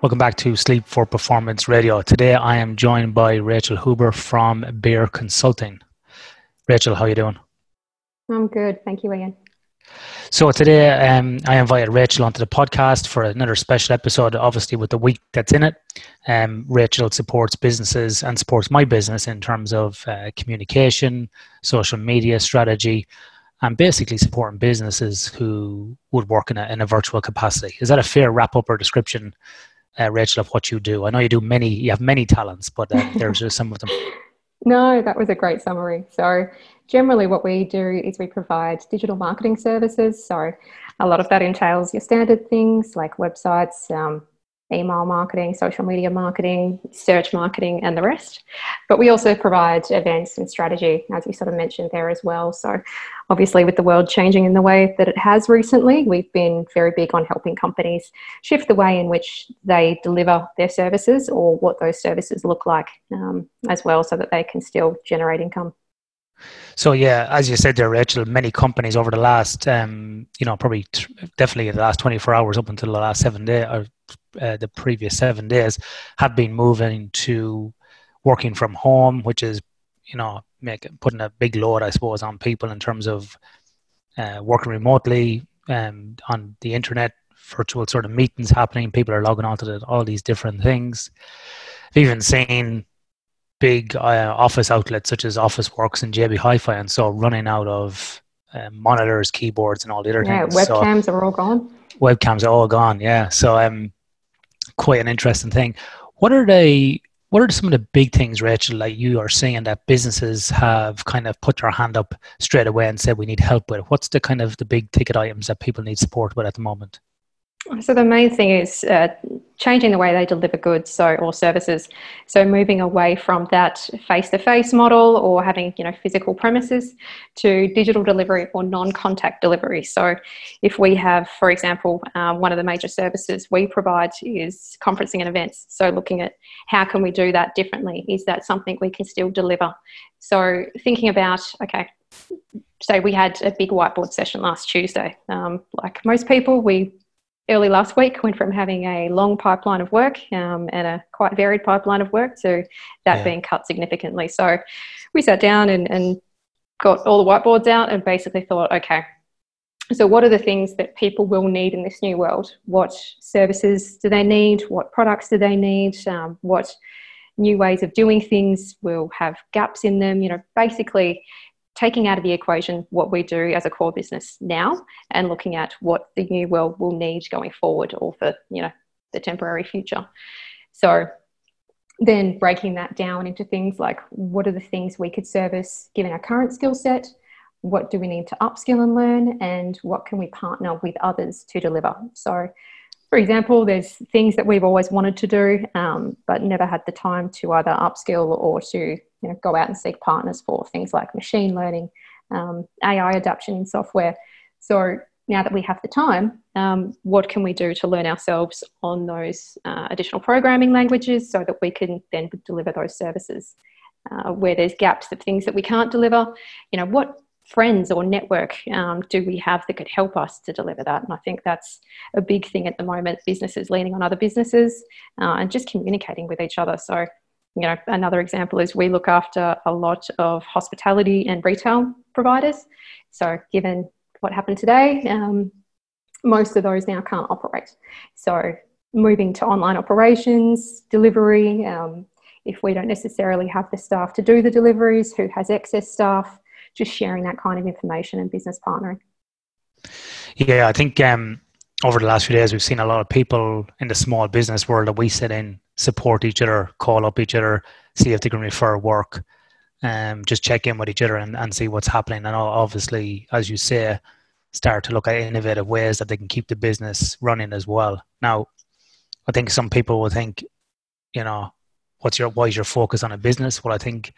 Welcome back to Sleep for Performance Radio. Today I am joined by Rachel Huber from Bare Consulting. Rachel, how are you doing? I'm good. Thank you, Ian. So today um, I invited Rachel onto the podcast for another special episode, obviously with the week that's in it. Um, Rachel supports businesses and supports my business in terms of uh, communication, social media strategy, and basically supporting businesses who would work in a, in a virtual capacity. Is that a fair wrap up or description uh, Rachel, of what you do? I know you do many, you have many talents, but uh, there's just some of them. No, that was a great summary. So, generally, what we do is we provide digital marketing services. So, a lot of that entails your standard things like websites, um, email marketing, social media marketing, search marketing, and the rest. But we also provide events and strategy, as you sort of mentioned there as well. So, obviously, with the world changing in the way that it has recently, we've been very big on helping companies shift the way in which they deliver their services or what those services look like um, as well, so that they can still generate income. So yeah, as you said there, Rachel, many companies over the last, um, you know, probably t- definitely the last 24 hours up until the last seven days or uh, the previous seven days have been moving to working from home, which is, you know, making putting a big load, I suppose, on people in terms of uh, working remotely um, on the internet, virtual sort of meetings happening. People are logging onto the, all these different things. I've even seen big uh, office outlets such as Officeworks and JB Hi-Fi, and so running out of uh, monitors, keyboards, and all the other yeah, things. webcams so, are all gone. Webcams are all gone. Yeah, so um, quite an interesting thing. What are they? What are some of the big things, Rachel, like you are seeing that businesses have kind of put their hand up straight away and said we need help with? What's the kind of the big ticket items that people need support with at the moment? So the main thing is uh, changing the way they deliver goods so or services. So moving away from that face-to-face model or having you know physical premises to digital delivery or non-contact delivery. So if we have, for example, um, one of the major services we provide is conferencing and events. So looking at how can we do that differently? Is that something we can still deliver? So thinking about okay, say we had a big whiteboard session last Tuesday. Um, like most people, we early last week went from having a long pipeline of work um, and a quite varied pipeline of work to that yeah. being cut significantly. So we sat down and, and got all the whiteboards out and basically thought, okay, so what are the things that people will need in this new world? What services do they need? What products do they need? Um, what new ways of doing things will have gaps in them? You know, basically taking out of the equation what we do as a core business now and looking at what the new world will need going forward or for you know the temporary future. So then breaking that down into things like what are the things we could service given our current skill set what do we need to upskill and learn and what can we partner with others to deliver? So for example, there's things that we've always wanted to do, um, but never had the time to either upskill or to you know, go out and seek partners for things like machine learning, um, AI adoption in software. So now that we have the time, um, what can we do to learn ourselves on those uh, additional programming languages so that we can then deliver those services? Uh, where there's gaps of things that we can't deliver, you know, what friends or network um, do we have that could help us to deliver that? And I think that's a big thing at the moment. Businesses leaning on other businesses uh, and just communicating with each other. So, you know, another example is we look after a lot of hospitality and retail providers. So, given what happened today, um, most of those now can't operate. So, moving to online operations, delivery. Um, if we don't necessarily have the staff to do the deliveries, who has excess staff? Just sharing that kind of information and business partnering. Yeah, I think um, over the last few days, we've seen a lot of people in the small business world that we sit in support each other, call up each other, see if they can refer work, um, just check in with each other and, and see what's happening. And obviously, as you say, start to look at innovative ways that they can keep the business running as well. Now, I think some people will think, you know, what's your why is your focus on a business? Well, I think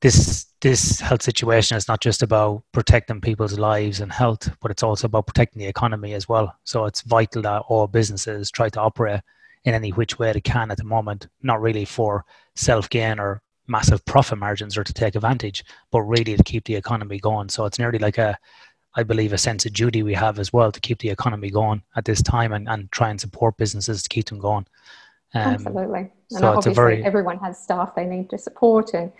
this this health situation is not just about protecting people's lives and health, but it's also about protecting the economy as well. So it's vital that all businesses try to operate in any which way they can at the moment, not really for self gain or massive profit margins or to take advantage, but really to keep the economy going. So it's nearly like a I believe, a sense of duty we have as well to keep the economy going at this time and, and try and support businesses to keep them going. Um, Absolutely. And so obviously, very... everyone has staff they need to support and,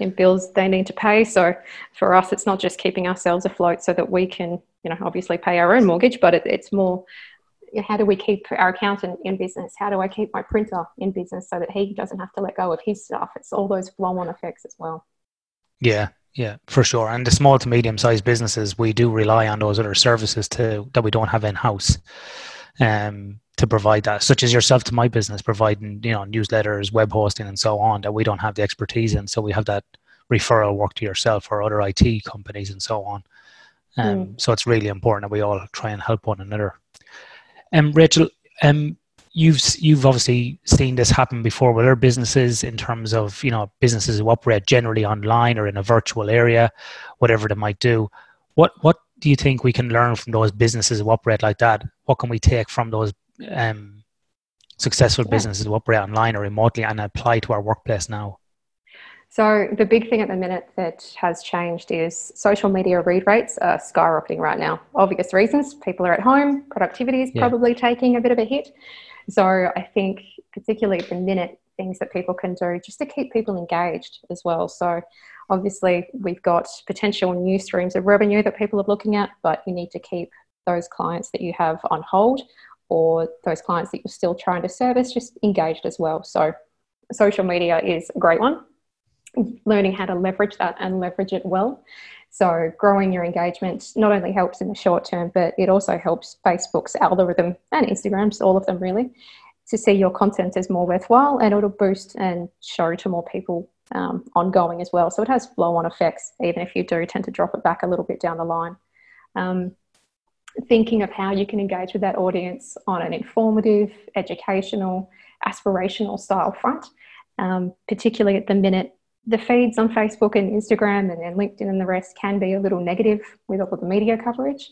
and bills they need to pay. So for us, it's not just keeping ourselves afloat so that we can, you know, obviously pay our own mortgage, but it, it's more how do we keep our accountant in business? How do I keep my printer in business so that he doesn't have to let go of his stuff? It's all those flow on effects as well. Yeah, yeah, for sure. And the small to medium sized businesses, we do rely on those other services to that we don't have in house. Um, to provide that, such as yourself to my business, providing you know newsletters, web hosting, and so on that we don't have the expertise in. So we have that referral work to yourself or other IT companies and so on. Um, mm. So it's really important that we all try and help one another. And um, Rachel, um, you've you've obviously seen this happen before with other businesses in terms of you know businesses who operate generally online or in a virtual area, whatever they might do. What what do you think we can learn from those businesses who operate like that? What can we take from those um, successful yeah. businesses who operate online or remotely and apply to our workplace now? So the big thing at the minute that has changed is social media read rates are skyrocketing right now. Obvious reasons: people are at home, productivity is yeah. probably taking a bit of a hit. So I think, particularly at the minute, things that people can do just to keep people engaged as well. So obviously we've got potential new streams of revenue that people are looking at, but you need to keep those clients that you have on hold or those clients that you're still trying to service just engaged as well. So, social media is a great one. Learning how to leverage that and leverage it well. So, growing your engagement not only helps in the short term, but it also helps Facebook's algorithm and Instagram's, all of them really, to see your content as more worthwhile and it'll boost and show to more people um, ongoing as well. So, it has flow on effects, even if you do tend to drop it back a little bit down the line. Um, thinking of how you can engage with that audience on an informative, educational, aspirational style front. Um, particularly at the minute, the feeds on Facebook and Instagram and LinkedIn and the rest can be a little negative with all of the media coverage.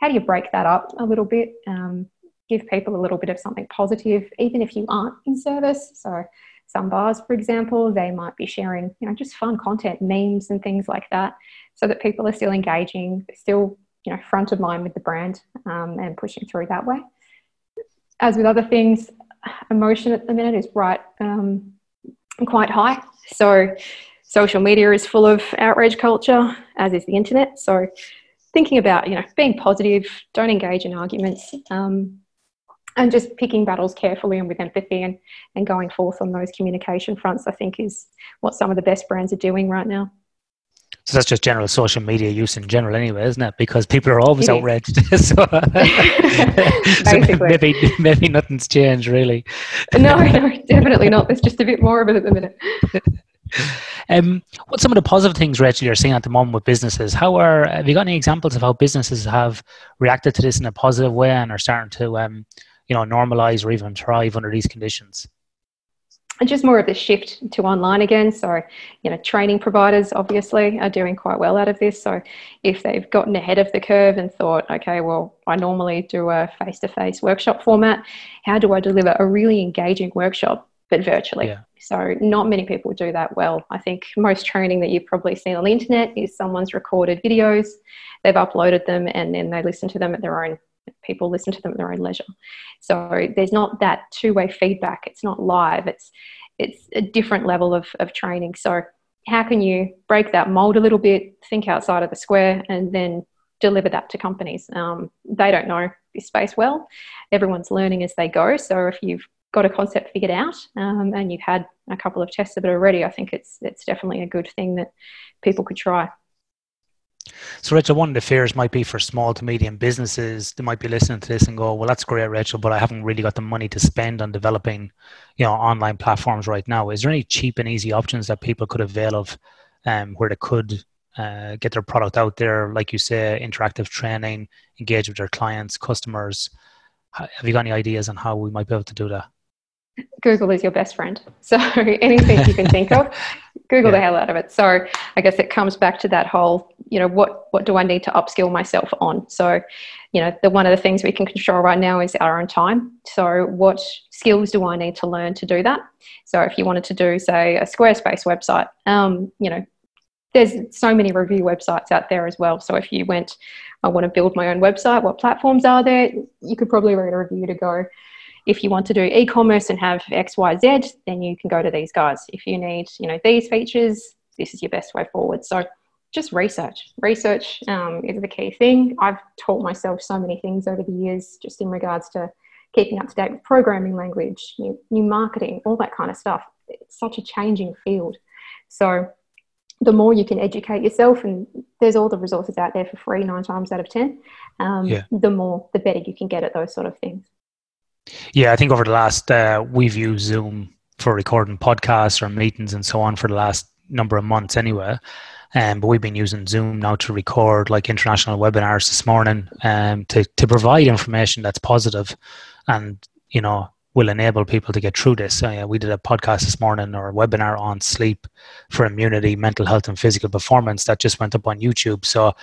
How do you break that up a little bit? Um, give people a little bit of something positive, even if you aren't in service. So, some bars, for example, they might be sharing, you know, just fun content, memes and things like that, so that people are still engaging, still you know front of mind with the brand um, and pushing through that way. As with other things, emotion at the minute is right um, quite high. So social media is full of outrage culture, as is the internet. So thinking about you know being positive, don't engage in arguments. Um, and just picking battles carefully and with empathy and, and going forth on those communication fronts, I think, is what some of the best brands are doing right now. So that's just general social media use in general, anyway, isn't it? Because people are always outraged. so, so, maybe maybe nothing's changed, really. no, no, definitely not. There's just a bit more of it at the minute. um, what's some of the positive things, Rachel, you're seeing at the moment with businesses? How are have you got any examples of how businesses have reacted to this in a positive way and are starting to, um, you know, normalize or even thrive under these conditions? And just more of the shift to online again. So, you know, training providers obviously are doing quite well out of this. So, if they've gotten ahead of the curve and thought, okay, well, I normally do a face to face workshop format, how do I deliver a really engaging workshop but virtually? Yeah. So, not many people do that well. I think most training that you've probably seen on the internet is someone's recorded videos, they've uploaded them, and then they listen to them at their own people listen to them at their own leisure. So there's not that two-way feedback. It's not live. It's it's a different level of, of training. So how can you break that mold a little bit, think outside of the square, and then deliver that to companies? Um, they don't know this space well. Everyone's learning as they go. So if you've got a concept figured out um, and you've had a couple of tests of it already, I think it's it's definitely a good thing that people could try. So, Rachel, one of the fears might be for small to medium businesses. They might be listening to this and go, "Well, that's great, Rachel, but I haven't really got the money to spend on developing, you know, online platforms right now." Is there any cheap and easy options that people could avail of, um, where they could uh, get their product out there, like you say, interactive training, engage with their clients, customers? Have you got any ideas on how we might be able to do that? Google is your best friend. So anything you can think of, Google yeah. the hell out of it. So I guess it comes back to that whole, you know, what what do I need to upskill myself on? So, you know, the one of the things we can control right now is our own time. So what skills do I need to learn to do that? So if you wanted to do, say, a Squarespace website, um, you know, there's so many review websites out there as well. So if you went, I want to build my own website, what platforms are there? You could probably read a review to go. If you want to do e-commerce and have X, Y, Z, then you can go to these guys. If you need, you know, these features, this is your best way forward. So just research. Research um, is the key thing. I've taught myself so many things over the years, just in regards to keeping up to date with programming language, new, new marketing, all that kind of stuff. It's such a changing field. So the more you can educate yourself, and there's all the resources out there for free nine times out of ten, um, yeah. the more the better you can get at those sort of things. Yeah, I think over the last uh, we've used Zoom for recording podcasts or meetings and so on for the last number of months anyway. Um, but we've been using Zoom now to record like international webinars this morning um, to, to provide information that's positive and, you know, will enable people to get through this. We did a podcast this morning or a webinar on sleep for immunity, mental health, and physical performance that just went up on YouTube. So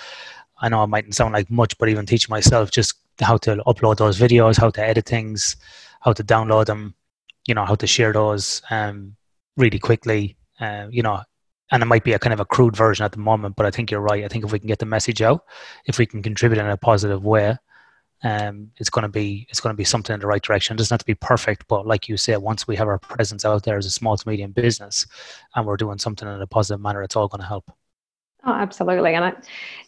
I know it mightn't sound like much, but even teaching myself just how to upload those videos, how to edit things, how to download them, you know, how to share those um, really quickly. Uh, you know, and it might be a kind of a crude version at the moment, but I think you're right. I think if we can get the message out, if we can contribute in a positive way, um, it's going to be it's going to be something in the right direction. It doesn't have to be perfect, but like you said, once we have our presence out there as a small to medium business, and we're doing something in a positive manner, it's all going to help. Oh, absolutely, and I,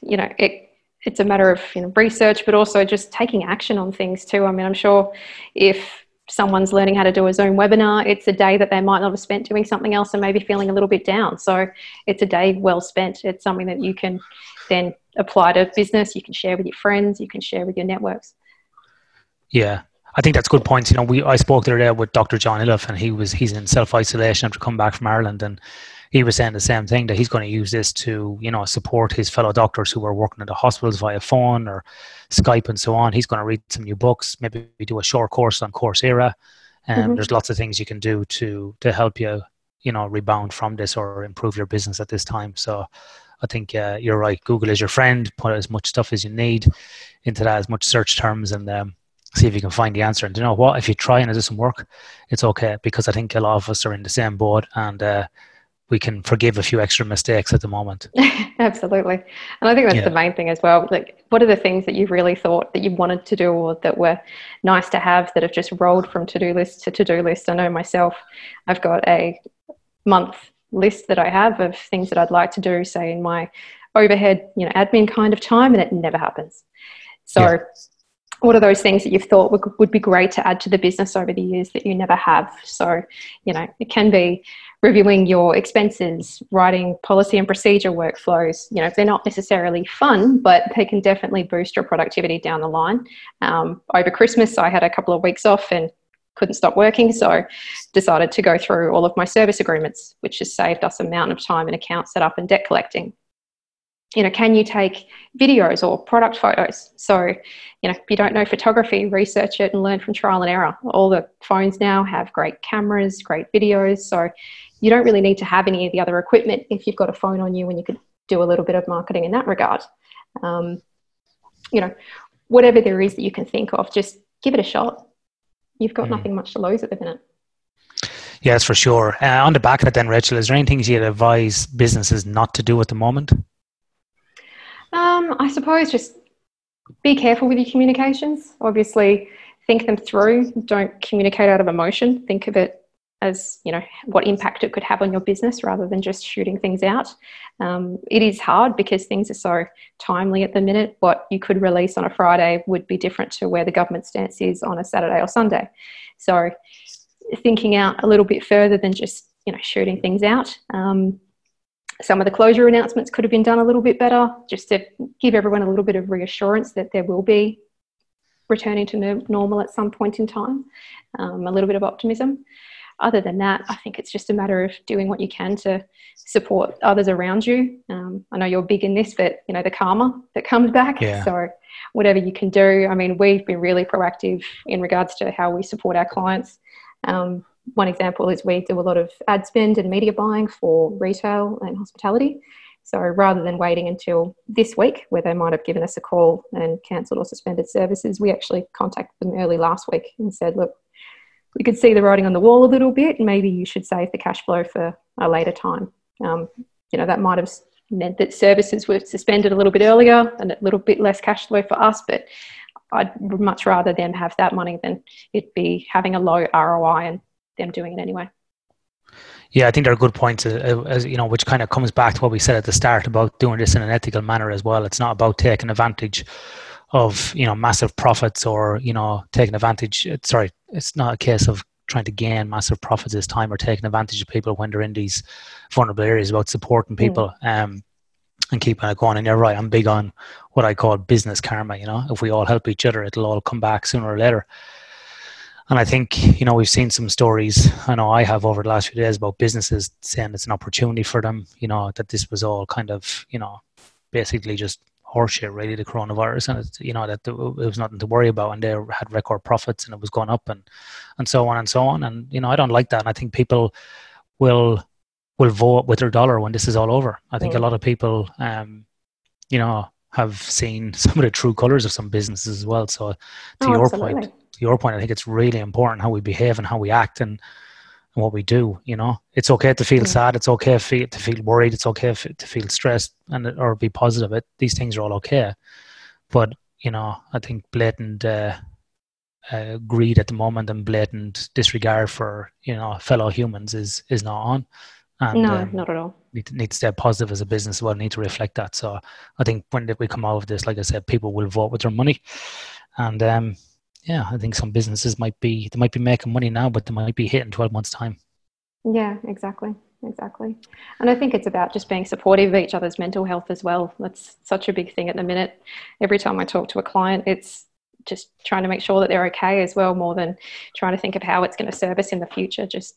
you know, it it's a matter of you know research, but also just taking action on things too. I mean, I'm sure if someone's learning how to do a Zoom webinar, it's a day that they might not have spent doing something else and maybe feeling a little bit down. So it's a day well spent. It's something that you can then apply to business, you can share with your friends, you can share with your networks. Yeah. I think that's good points. You know, we I spoke there with Dr. John Iliff and he was he's in self isolation after coming back from Ireland and he was saying the same thing that he's going to use this to you know support his fellow doctors who are working in the hospitals via phone or Skype and so on. He's going to read some new books, maybe do a short course on Coursera. And mm-hmm. there's lots of things you can do to to help you you know rebound from this or improve your business at this time. So I think uh, you're right. Google is your friend. Put as much stuff as you need into that, as much search terms, and um, see if you can find the answer. And you know what? If you try and it doesn't work, it's okay because I think a lot of us are in the same boat, and uh, we can forgive a few extra mistakes at the moment. Absolutely. And I think that's yeah. the main thing as well. Like, what are the things that you've really thought that you wanted to do or that were nice to have that have just rolled from to do list to to do list? I know myself, I've got a month list that I have of things that I'd like to do, say in my overhead, you know, admin kind of time, and it never happens. So, yeah. What are those things that you've thought would, would be great to add to the business over the years that you never have? So, you know, it can be reviewing your expenses, writing policy and procedure workflows. You know, they're not necessarily fun, but they can definitely boost your productivity down the line. Um, over Christmas, I had a couple of weeks off and couldn't stop working, so decided to go through all of my service agreements, which has saved us a mountain of time in account setup and debt collecting you know, can you take videos or product photos? So, you know, if you don't know photography, research it and learn from trial and error. All the phones now have great cameras, great videos. So, you don't really need to have any of the other equipment if you've got a phone on you and you could do a little bit of marketing in that regard. Um, you know, whatever there is that you can think of, just give it a shot. You've got mm. nothing much to lose at the minute. Yes, for sure. Uh, on the back of it, then, Rachel, is there anything you'd advise businesses not to do at the moment? Um, I suppose just be careful with your communications. Obviously, think them through. Don't communicate out of emotion. Think of it as you know what impact it could have on your business rather than just shooting things out. Um, it is hard because things are so timely at the minute. What you could release on a Friday would be different to where the government stance is on a Saturday or Sunday. So, thinking out a little bit further than just you know shooting things out. Um, some of the closure announcements could have been done a little bit better, just to give everyone a little bit of reassurance that there will be returning to normal at some point in time, um, a little bit of optimism. Other than that, I think it's just a matter of doing what you can to support others around you. Um, I know you're big in this, but you know the karma that comes back. Yeah. So whatever you can do. I mean, we've been really proactive in regards to how we support our clients. Um, one example is we do a lot of ad spend and media buying for retail and hospitality. So rather than waiting until this week, where they might have given us a call and cancelled or suspended services, we actually contacted them early last week and said, look, we could see the writing on the wall a little bit. Maybe you should save the cash flow for a later time. Um, you know, that might have meant that services were suspended a little bit earlier and a little bit less cash flow for us. But I'd much rather them have that money than it be having a low ROI and them doing it anyway. Yeah, I think there are good points, uh, uh, as you know, which kind of comes back to what we said at the start about doing this in an ethical manner as well. It's not about taking advantage of you know massive profits or you know taking advantage. Sorry, it's not a case of trying to gain massive profits this time or taking advantage of people when they're in these vulnerable areas. About supporting people. Mm. Um, and keeping it going. And you're right, I'm big on what I call business karma. You know, if we all help each other, it'll all come back sooner or later. And I think, you know, we've seen some stories, I know I have over the last few days about businesses saying it's an opportunity for them, you know, that this was all kind of, you know, basically just horseshit, really, the coronavirus. And, it's, you know, that it was nothing to worry about and they had record profits and it was going up and, and so on and so on. And, you know, I don't like that. And I think people will, will vote with their dollar when this is all over. I think mm. a lot of people, um, you know, have seen some of the true colors of some businesses as well. So to oh, your absolutely. point, your point, I think it's really important how we behave and how we act and, and what we do. You know, it's okay to feel sad. It's okay to feel, to feel worried. It's okay to feel stressed and or be positive. It these things are all okay. But you know, I think blatant uh, uh, greed at the moment and blatant disregard for you know fellow humans is is not on. And, no, um, not at all. Need to, need to stay positive as a business well. Need to reflect that. So I think when we come out of this, like I said, people will vote with their money, and um, yeah, I think some businesses might be they might be making money now, but they might be hitting twelve months time. Yeah, exactly, exactly. And I think it's about just being supportive of each other's mental health as well. That's such a big thing at the minute. Every time I talk to a client, it's just trying to make sure that they're okay as well, more than trying to think of how it's going to serve us in the future. Just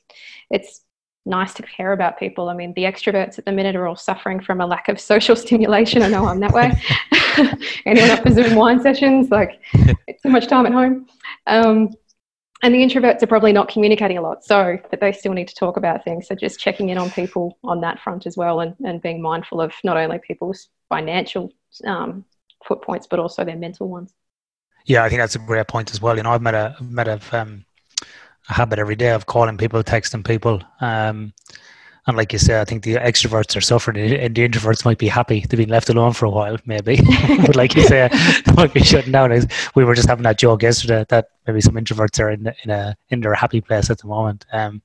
it's nice to care about people. I mean, the extroverts at the minute are all suffering from a lack of social stimulation. I know I'm that way. Anyone up for Zoom wine sessions? Like, it's too much time at home. Um, and the introverts are probably not communicating a lot, so but they still need to talk about things. So just checking in on people on that front as well, and, and being mindful of not only people's financial um, foot points, but also their mental ones. Yeah, I think that's a great point as well. You know, I've met a met a um, a habit every day of calling people, texting people. Um, and like you say, I think the extroverts are suffering, and the introverts might be happy to be left alone for a while, maybe. but like you say, they might be shutting down. We were just having that joke yesterday that maybe some introverts are in in a in their happy place at the moment. Um,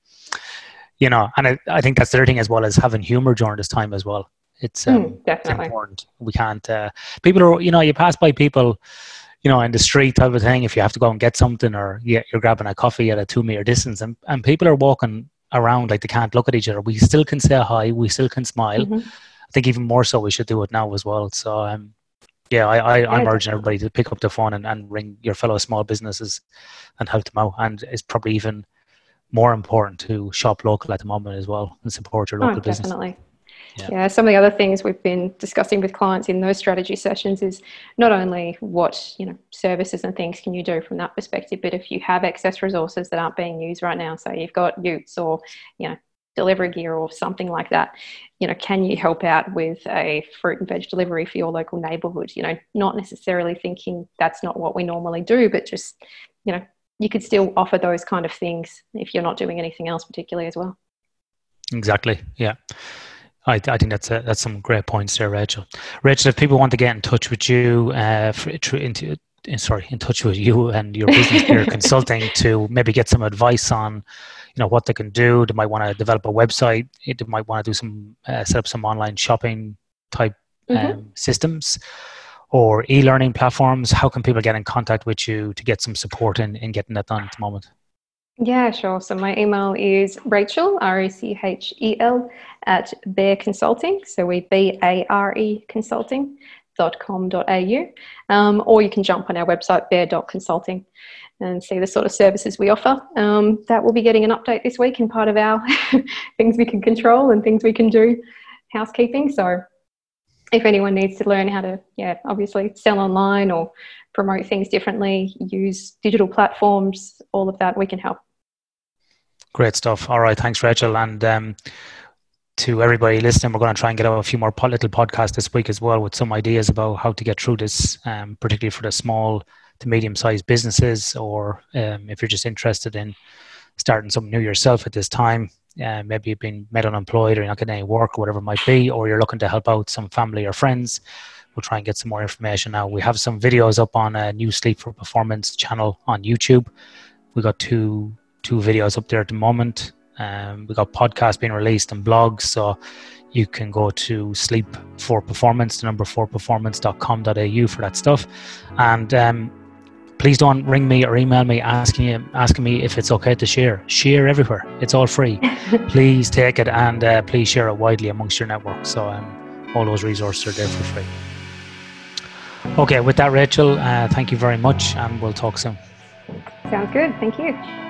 you know, and I, I think that's the other thing as well as having humor during this time as well. It's, um, mm, it's important. We can't. Uh, people are, you know, you pass by people you know, in the street type of thing, if you have to go and get something or you're grabbing a coffee at a two meter distance and, and people are walking around like they can't look at each other, we still can say hi, we still can smile. Mm-hmm. I think even more so we should do it now as well. So, um, yeah, I, I, I'm urging everybody to pick up the phone and, and ring your fellow small businesses and help them out. And it's probably even more important to shop local at the moment as well and support your local oh, business. Definitely. Yeah. yeah. some of the other things we've been discussing with clients in those strategy sessions is not only what you know services and things can you do from that perspective, but if you have excess resources that aren't being used right now, so you've got utes or you know delivery gear or something like that, you know, can you help out with a fruit and veg delivery for your local neighbourhood? You know, not necessarily thinking that's not what we normally do, but just you know, you could still offer those kind of things if you're not doing anything else particularly as well. Exactly. Yeah. I, I think that's a, that's some great points there, Rachel. Rachel, if people want to get in touch with you, uh, for, into sorry, in touch with you and your business peer consulting to maybe get some advice on, you know, what they can do. They might want to develop a website. They might want to do some uh, set up some online shopping type mm-hmm. um, systems or e-learning platforms. How can people get in contact with you to get some support in, in getting that done at the moment? Yeah, sure. So my email is Rachel, R A C H E L, at Bare Consulting. So we B A R E Consulting dot com dot au um, or you can jump on our website bare.consulting and see the sort of services we offer um, that will be getting an update this week in part of our things we can control and things we can do housekeeping so if anyone needs to learn how to yeah obviously sell online or promote things differently, use digital platforms, all of that, we can help. Great stuff. All right, thanks, Rachel. And um, to everybody listening, we're going to try and get out a few more little podcasts this week as well with some ideas about how to get through this, um, particularly for the small to medium sized businesses, or um, if you're just interested in starting something new yourself at this time. Uh, maybe you've been made unemployed or you're not getting any work or whatever it might be, or you're looking to help out some family or friends, we'll try and get some more information now. We have some videos up on a new Sleep for Performance channel on YouTube. We got two two videos up there at the moment. Um, we got podcasts being released and blogs, so you can go to Sleep for Performance, the number four performance.com.au for that stuff. And um, please don't ring me or email me asking you, asking me if it's okay to share. Share everywhere. It's all free. please take it and uh, please share it widely amongst your network. So um, all those resources are there for free. Okay, with that, Rachel, uh, thank you very much, and we'll talk soon. Sounds good. Thank you.